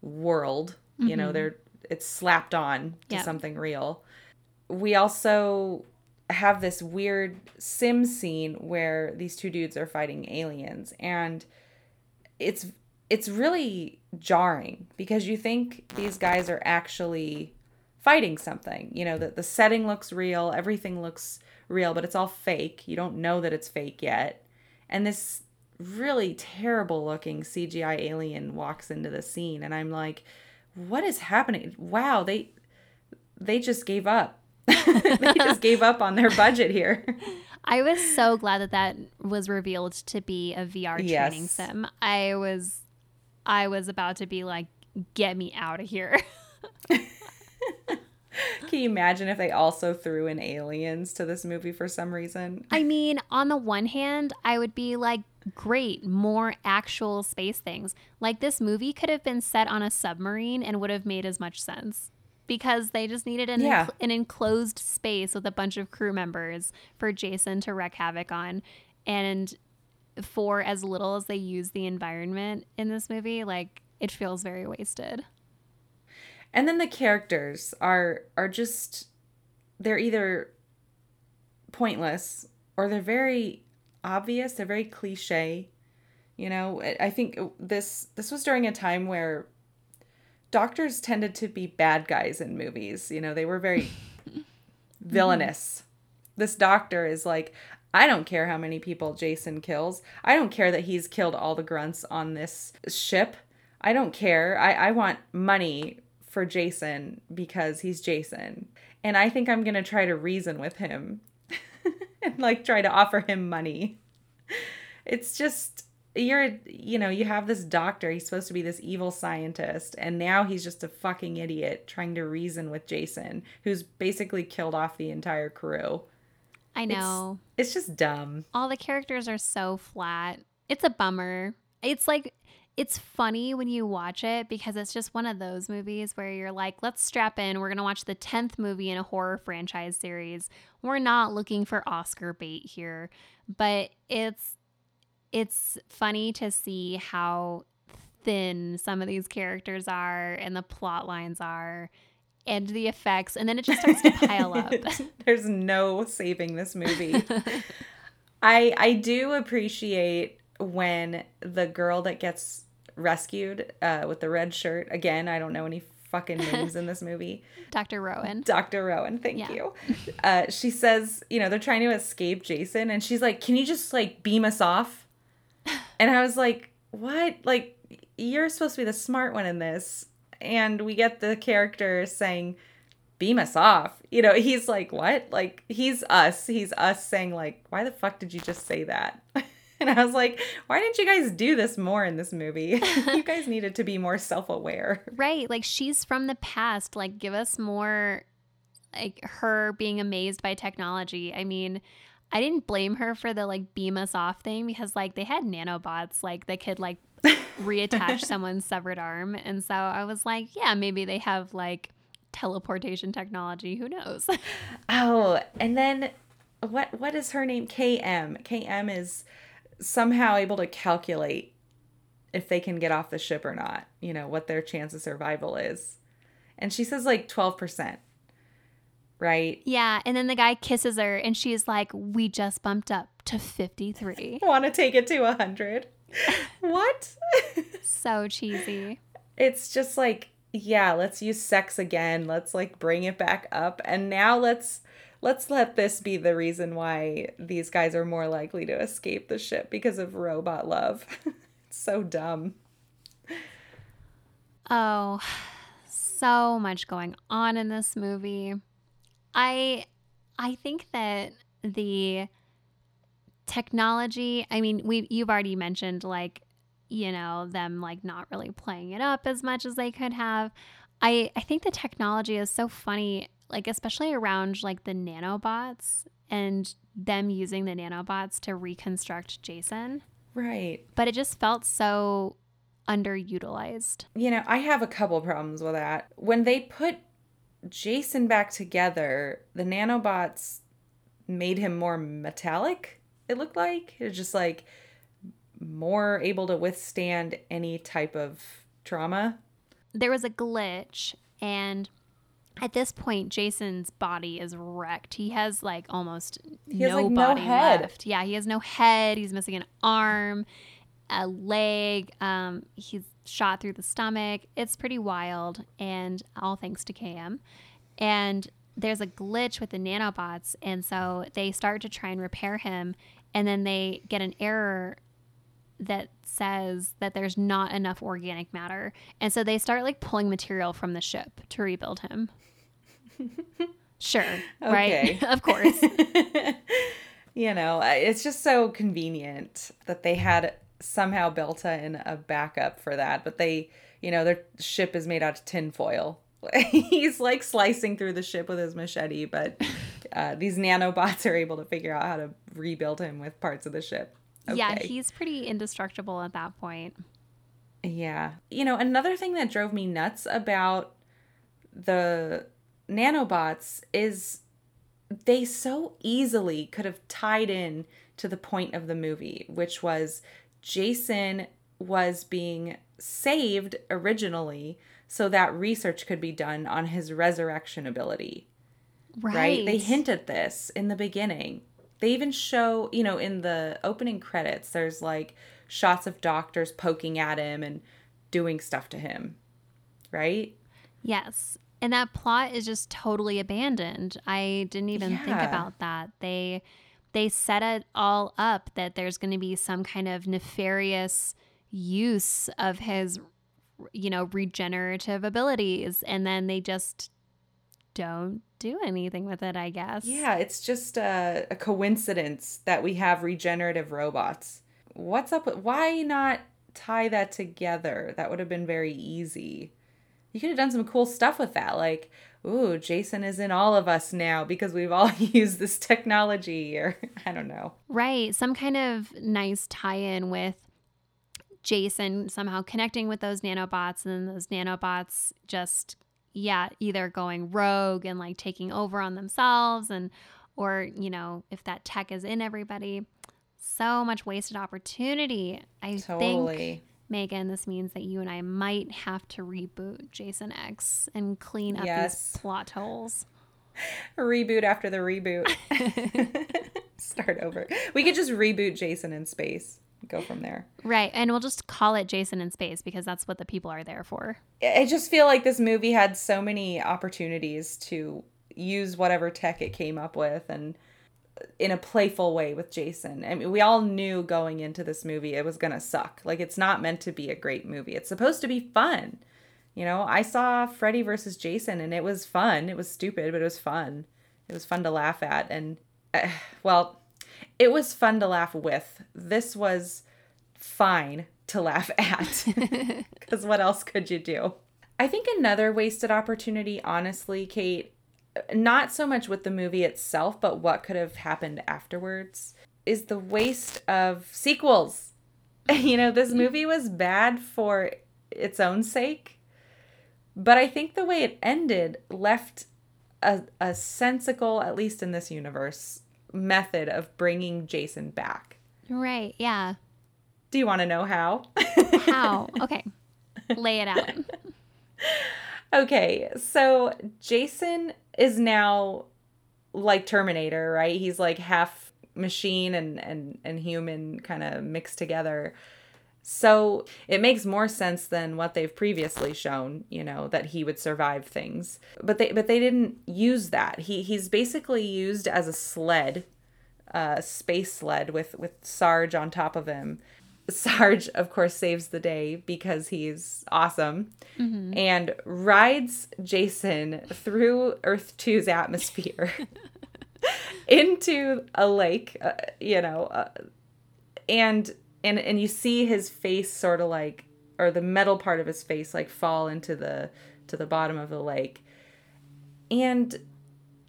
world. Mm-hmm. You know, mm-hmm. they're it's slapped on to yep. something real. We also have this weird sim scene where these two dudes are fighting aliens and it's it's really jarring because you think these guys are actually fighting something. You know, that the setting looks real, everything looks real, but it's all fake. You don't know that it's fake yet. And this really terrible looking CGI alien walks into the scene and I'm like, what is happening? Wow, they they just gave up. they just gave up on their budget here. I was so glad that that was revealed to be a VR yes. training sim. I was I was about to be like get me out of here. Can you imagine if they also threw in aliens to this movie for some reason? I mean, on the one hand, I would be like, great, more actual space things. Like this movie could have been set on a submarine and would have made as much sense because they just needed an, yeah. an enclosed space with a bunch of crew members for Jason to wreak havoc on. And for as little as they use the environment in this movie, like it feels very wasted and then the characters are are just they're either pointless or they're very obvious they're very cliche you know i think this this was during a time where doctors tended to be bad guys in movies you know they were very villainous this doctor is like I don't care how many people Jason kills. I don't care that he's killed all the grunts on this ship. I don't care. I, I want money for Jason because he's Jason. And I think I'm going to try to reason with him and like try to offer him money. It's just you're you know, you have this doctor, he's supposed to be this evil scientist and now he's just a fucking idiot trying to reason with Jason who's basically killed off the entire crew. I It's- know. It's just dumb. All the characters are so flat. It's a bummer. It's like it's funny when you watch it because it's just one of those movies where you're like, let's strap in. We're going to watch the 10th movie in a horror franchise series. We're not looking for Oscar bait here, but it's it's funny to see how thin some of these characters are and the plot lines are and the effects and then it just starts to pile up. There's no saving this movie. I I do appreciate when the girl that gets rescued uh, with the red shirt again. I don't know any fucking names in this movie. Dr. Rowan. Dr. Rowan, thank Yeah. you. Uh, she says, you know, they're trying to escape Jason, and she's like, "Can you just like beam us off?" And I was like, "What? Like, you're supposed to be the smart one in this." And we get the character saying, "Beam us off." You know, he's like, "What?" Like, he's us. He's us saying, like, "Why the fuck did you just say that?" And I was like, "Why didn't you guys do this more in this movie? you guys needed to be more self-aware." Right. Like she's from the past. Like give us more like her being amazed by technology. I mean, I didn't blame her for the like beam us off thing because like they had nanobots like that could like reattach someone's severed arm. And so I was like, yeah, maybe they have like teleportation technology. Who knows? Oh, and then what what is her name? KM. KM is somehow able to calculate if they can get off the ship or not, you know, what their chance of survival is. And she says like 12%. Right? yeah. And then the guy kisses her and she's like, we just bumped up to 53. Want to take it to 100. what? so cheesy. it's just like yeah let's use sex again let's like bring it back up and now let's let's let this be the reason why these guys are more likely to escape the ship because of robot love it's so dumb Oh, so much going on in this movie. I I think that the technology, I mean, we you've already mentioned like, you know, them like not really playing it up as much as they could have. I I think the technology is so funny, like especially around like the nanobots and them using the nanobots to reconstruct Jason. right But it just felt so underutilized. you know i have a couple problems with that when they put jason back together the nanobots made him more metallic it looked like it was just like more able to withstand any type of trauma there was a glitch and at this point jason's body is wrecked. He has like almost He has, no like, no body head. left. Yeah he has no head. He's missing an arm a leg. Um, he's shot through the stomach. It's pretty wild and all thanks to km and there's a glitch with the nanobots and so they start to try and repair him and then they get an error that says that there's not enough organic matter. And so they start like pulling material from the ship to rebuild him. Sure, right? Of course. you know, it's just so convenient that they had somehow built in a backup for that. But they, you know, their ship is made out of tinfoil. He's like slicing through the ship with his machete, but uh, these nanobots are able to figure out how to rebuild him with parts of the ship. Yeah, he's pretty indestructible at that point. Yeah. You know, another thing that drove me nuts about the nanobots is they so easily could have tied in to the point of the movie, which was Jason was being saved originally so that research could be done on his resurrection ability Right. right? They hint at this in the beginning. They even show, you know, in the opening credits, there's like shots of doctors poking at him and doing stuff to him, right? Yes. And that plot is just totally abandoned. I didn't even think about that. They they set it all up that there's going to be some kind of nefarious use of his you know regenerative abilities and then they just don't do anything with it, I guess. Yeah, it's just a, a coincidence that we have regenerative robots. What's up with why not tie that together? That would have been very easy. you could have done some cool stuff with that. Like, ooh, Jason is in all of us now because we've all used this technology, or I don't know. Right. Some kind of nice tie in with Jason somehow connecting with those nanobots, and then those nanobots just, yeah, either going rogue and like taking over on themselves, and, or, you know, if that tech is in everybody. So much wasted opportunity. I Totally. think Megan, this means that you and I might have to reboot Jason X and clean up Yes. these plot holes. Reboot after the reboot. Start over. We could just reboot Jason in space. Go from there. Right. And we'll just call it Jason in Space because that's what the people are there for. I just feel like this movie had so many opportunities to use whatever tech it came up with and in a playful way with Jason. I mean, we all knew going into this movie it was going to suck. Like it's not meant to be a great movie. It's supposed to be fun. You know, I saw Freddy versus Jason and it was fun. It was stupid, but it was fun. It was fun to laugh at and uh, well, it was fun to laugh with. This was fine to laugh at. Because what else could you do? I think another wasted opportunity, honestly, Kate, not so much with the movie itself, but what could have happened afterwards, is the waste of sequels. You know, this movie was bad for its own sake, but I think the way it ended left a, a sensical, at least in this universe, method of bringing Jason back. Right. Yeah. Do you want to know how? How? okay. Lay it out. Okay, so Jason is now like Terminator, right? He's like half machine and and and human kind of mixed together. So it makes more sense than what they've previously shown, you know, that he would survive things. But they but they didn't use that. He he's basically used as a sled, a space sled with with Sarge on top of him. Sarge, of course, saves the day because he's awesome and rides Jason through Earth 2's atmosphere into a lake, uh, you know, uh, and and and you see his face sort of like or the metal part of his face like fall into the to the bottom of the lake. And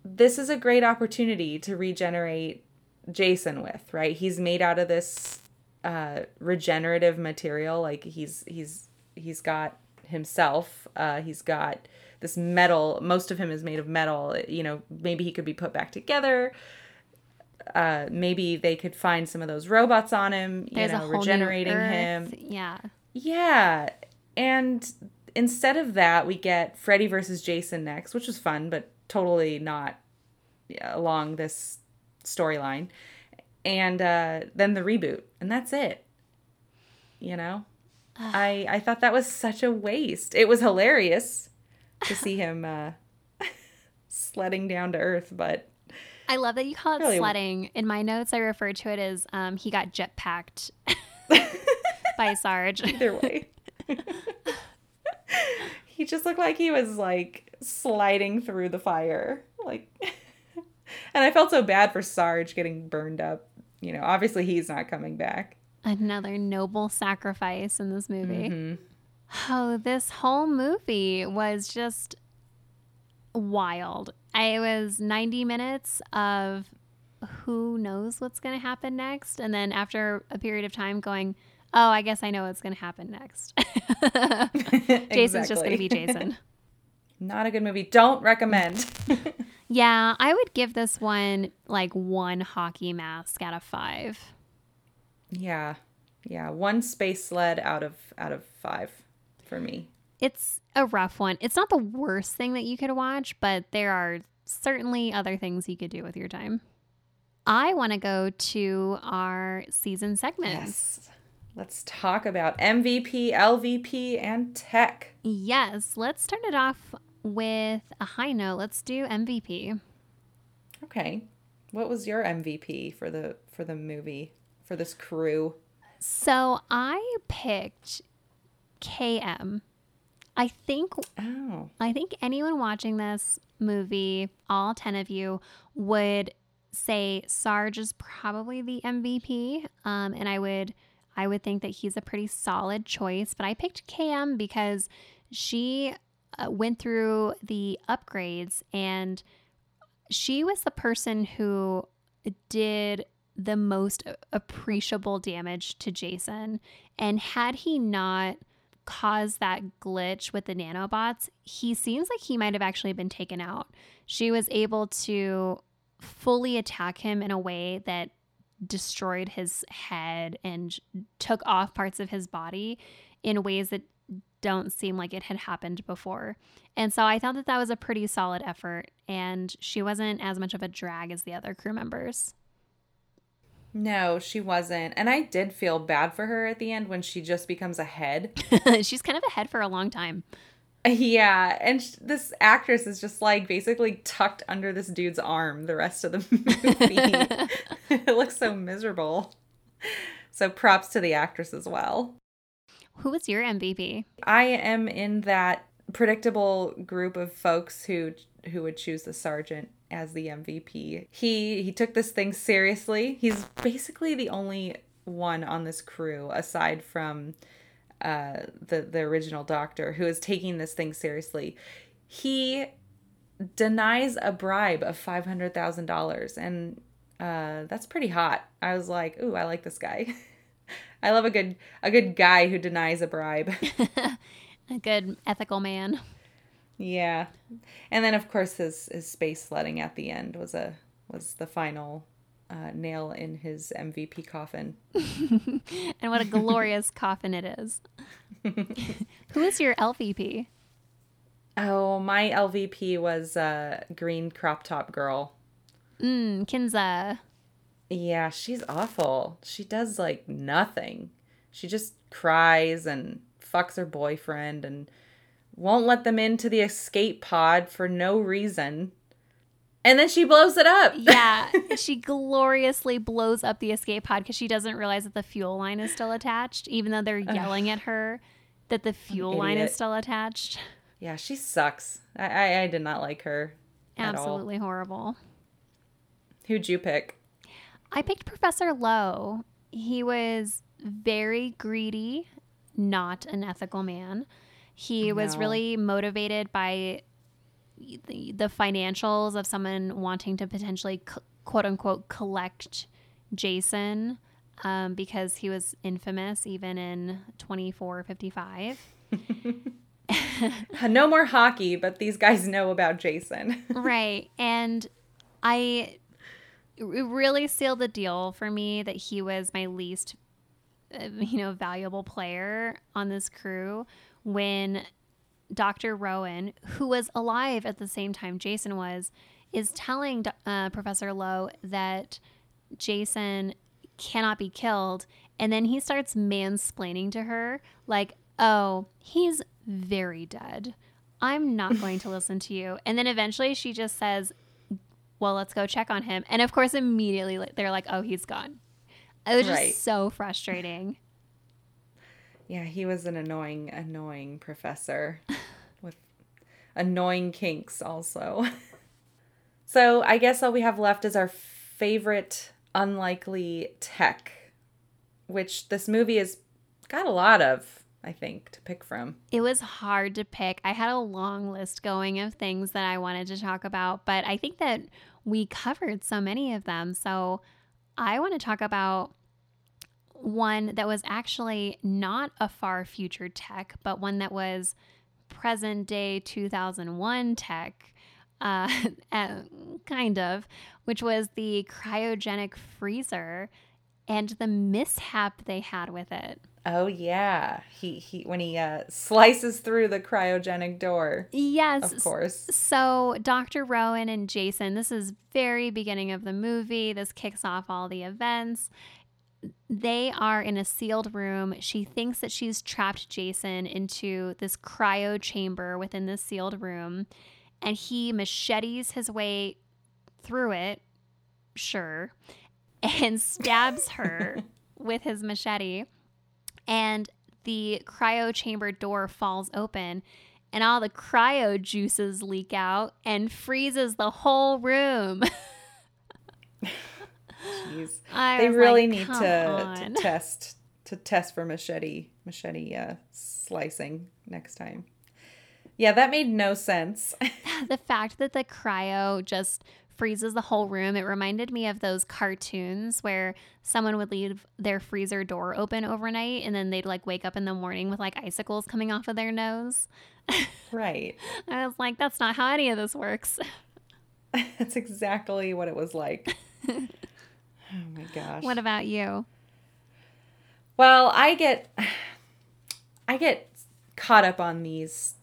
this is a great opportunity to regenerate Jason with, right? He's made out of this uh regenerative material like he's he's he's got himself uh he's got this metal most of him is made of metal you know maybe he could be put back together uh maybe they could find some of those robots on him you There's a know regenerating him. Yeah. yeah. And instead of that we get freddy versus jason next which was fun but totally not along this storyline. And uh, then the reboot and that's it. You know? I i thought that was such a waste. It was hilarious to see him uh sledding down to earth but I love that you call it Really- sledding. In my notes, I refer to it as um, he got jetpacked by Sarge. either way he just looked like he was like sliding through the fire like and i felt so bad for sarge getting burned up you know obviously he's not coming back Another noble sacrifice in this movie. Mhm. Oh, this whole movie was just wild. I was 90 minutes of who knows what's going to happen next. And then after a period of time, going, oh, I guess I know what's going to happen next. Jason's just going to be Jason. not a good movie don't recommend Yeah, I would give this one like one hockey mask out of five. yeah yeah one space sled out of out of five for me It's a rough one. It's not the worst thing that you could watch, but there are certainly other things you could do with your time. I want to go to our season segments. yes let's talk about mvp lvp and tech Yes, let's start it off with a high note. Let's do MVP. okay what was your mvp for the for the movie for this crew So I picked KM. I think oh I think anyone watching this movie, all 10 of you, would say Sarge is probably the MVP. Um, and I would I would think that he's a pretty solid choice. But I picked KM because she uh, went through the upgrades and she was the person who did the most appreciable damage to Jason. And had he not caused that glitch with the nanobots, he seems like he might have actually been taken out. She was able to fully attack him in a way that destroyed his head and took off parts of his body in ways that don't seem like it had happened before. And so I thought that that was a pretty solid effort, and she wasn't as much of a drag as the other crew members. No, she wasn't. And I did feel bad for her at the end when she just becomes a head. She's kind of a head for a long time. Yeah, and sh- this actress is just like basically tucked under this dude's arm the rest of the movie. it looks so miserable. So props to the actress as well. Who was your MVP? I am in that predictable group of folks who who would choose the sergeant as the MVP. He he took this thing seriously. He's basically the only one on this crew aside from uh, the the original doctor who is taking this thing seriously. He denies a bribe of five hundred thousand dollars, and uh, that's pretty hot. I was like, ooh, I like this guy. I love a good a good guy who denies a bribe. a good ethical man. Yeah. And then of course his his space sledding at the end was a was the final uh, nail in his MVP coffin. and what a glorious coffin it is. Who is your LVP? Oh, my LVP was uh, Green Crop Top Girl. Mm, Kinsa. Yeah, she's awful. She does like nothing. She just cries and fucks her boyfriend and won't let them into the escape pod for no reason. And then she blows it up. yeah, she gloriously blows up the escape pod because she doesn't realize that the fuel line is still attached, even though they're yelling at her that the fuel line is still attached. Yeah, she sucks. I I, I did not like her. Absolutely horrible. Who'd you pick? I picked Professor Lowe. He was very greedy, not an ethical man. He no. was really motivated by the, the financials of someone wanting to potentially quote unquote collect Jason um, because he was infamous even in 2455. no more hockey, but these guys know about Jason. right. And I it really sealed the deal for me that he was my least uh, you know valuable player on this crew when Dr. Rowan, who was alive at the same time Jason was, is telling uh, Professor Lowe that Jason cannot be killed. And then he starts mansplaining to her, like, oh, he's very dead. I'm not going to listen to you. And then eventually she just says, well, let's go check on him. And of course, immediately they're like, oh, he's gone. It was just right. so frustrating. Yeah, he was an annoying, annoying professor with annoying kinks also. so I guess all we have left is our favorite unlikely tech, which this movie has got a lot of. I think, to pick from. It was hard to pick. I had a long list going of things that I wanted to talk about, but I think that we covered so many of them. So I want to talk about one that was actually not a far future tech, but one that was present day 2001 tech, uh, kind of, which was the cryogenic freezer and the mishap they had with it. Oh yeah, he he when he uh, slices through the cryogenic door. Yes, of course. So Dr. Rowan and Jason, this is very beginning of the movie. This kicks off all the events. They are in a sealed room. She thinks that she's trapped Jason into this cryo chamber within this sealed room, and he machetes his way through it. Sure, and stabs her with his machete and the cryo chamber door falls open and all the cryo juices leak out and freezes the whole room. Jeez. they really like, need to, to, test to test for machete machete uh, slicing next time. Yeah, that made no sense. the fact that the cryo just freezes the whole room, it reminded me of those cartoons where someone would leave their freezer door open overnight and then they'd like wake up in the morning with like icicles coming off of their nose. right. I was like, that's not how any of this works. That's exactly what it was like. Oh my gosh. What about you? Well, I get I get caught up on these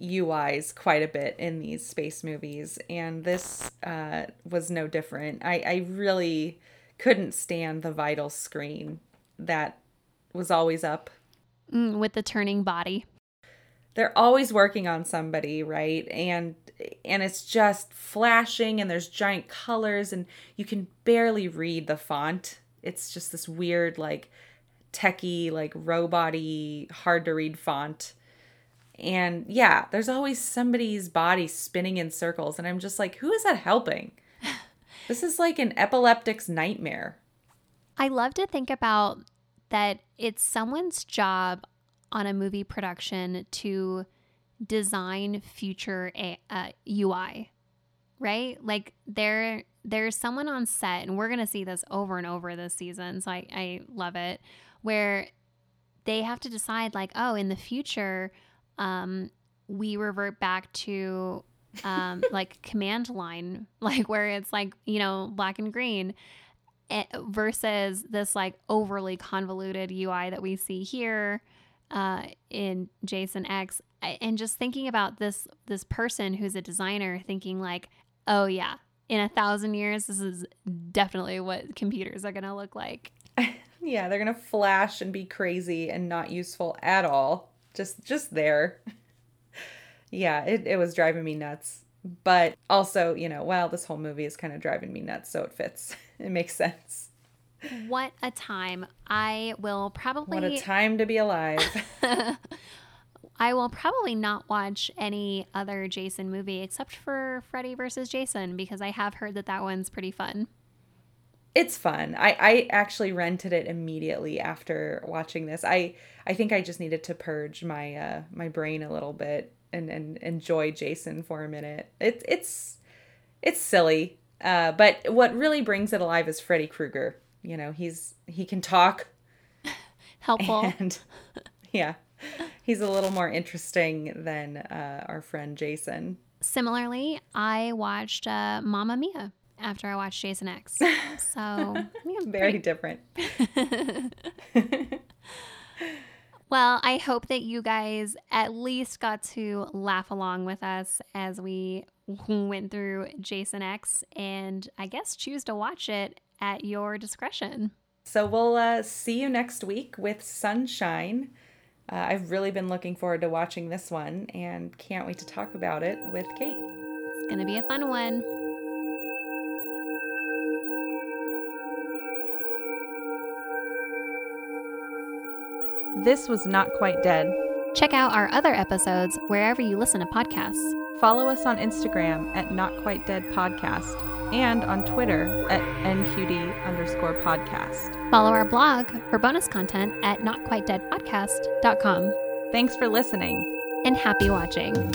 UIs quite a bit in these space movies, and this uh, was no different. I, I really couldn't stand the vital screen that was always up. Mm, with the turning body. They're always working on somebody, right? And and it's just flashing and there's giant colors and you can barely read the font. It's just this weird like techie, like roboty, hard to read font. And yeah, there's always somebody's body spinning in circles. And I'm just like, who is that helping? this is like an epileptic's nightmare. I love to think about that it's someone's job on a movie production to design future a, uh, UI, right? Like there there's someone on set, and we're gonna see this over and over this season. So I, I love it, where they have to decide like, oh, in the future, um, we revert back to um, like command line, like where it's like you know black and green. Eh, versus this like overly convoluted UI that we see here uh, in Jason X, and just thinking about this this person who's a designer, thinking like, oh yeah, in a thousand years, this is definitely what computers are gonna look like. yeah, they're gonna flash and be crazy and not useful at all. Just just there. yeah, it, it was driving me nuts. But also, you know, well, this whole movie is kind of driving me nuts, so it fits. It makes sense. What a time. I will probably. What a time to be alive. I will probably not watch any other Jason movie except for Freddy versus Jason because I have heard that that one's pretty fun. It's fun. I, I actually rented it immediately after watching this. I I think I just needed to purge my uh my brain a little bit and and enjoy Jason for a minute. It's it's it's silly. Uh, but what really brings it alive is Freddy Krueger. You know, he's he can talk. Helpful. And yeah, he's a little more interesting than uh, our friend Jason. Similarly, I watched uh, Mamma Mia after I watched Jason X. So yeah, very different. well, I hope that you guys at least got to laugh along with us as we went through Jason X and I guess choose to watch it at your discretion. So we'll uh, see you next week with Sunshine. Uh, I've really been looking forward to watching this one and can't wait to talk about it with Kate. It's going to be a fun one. This was Not Quite Dead. Check out our other episodes wherever you listen to podcasts. Follow us on Instagram at Not Quite Dead Podcast and on Twitter at NQD underscore podcast. Follow our blog for bonus content at notquitedeadpodcast.com. Thanks for listening. And happy watching.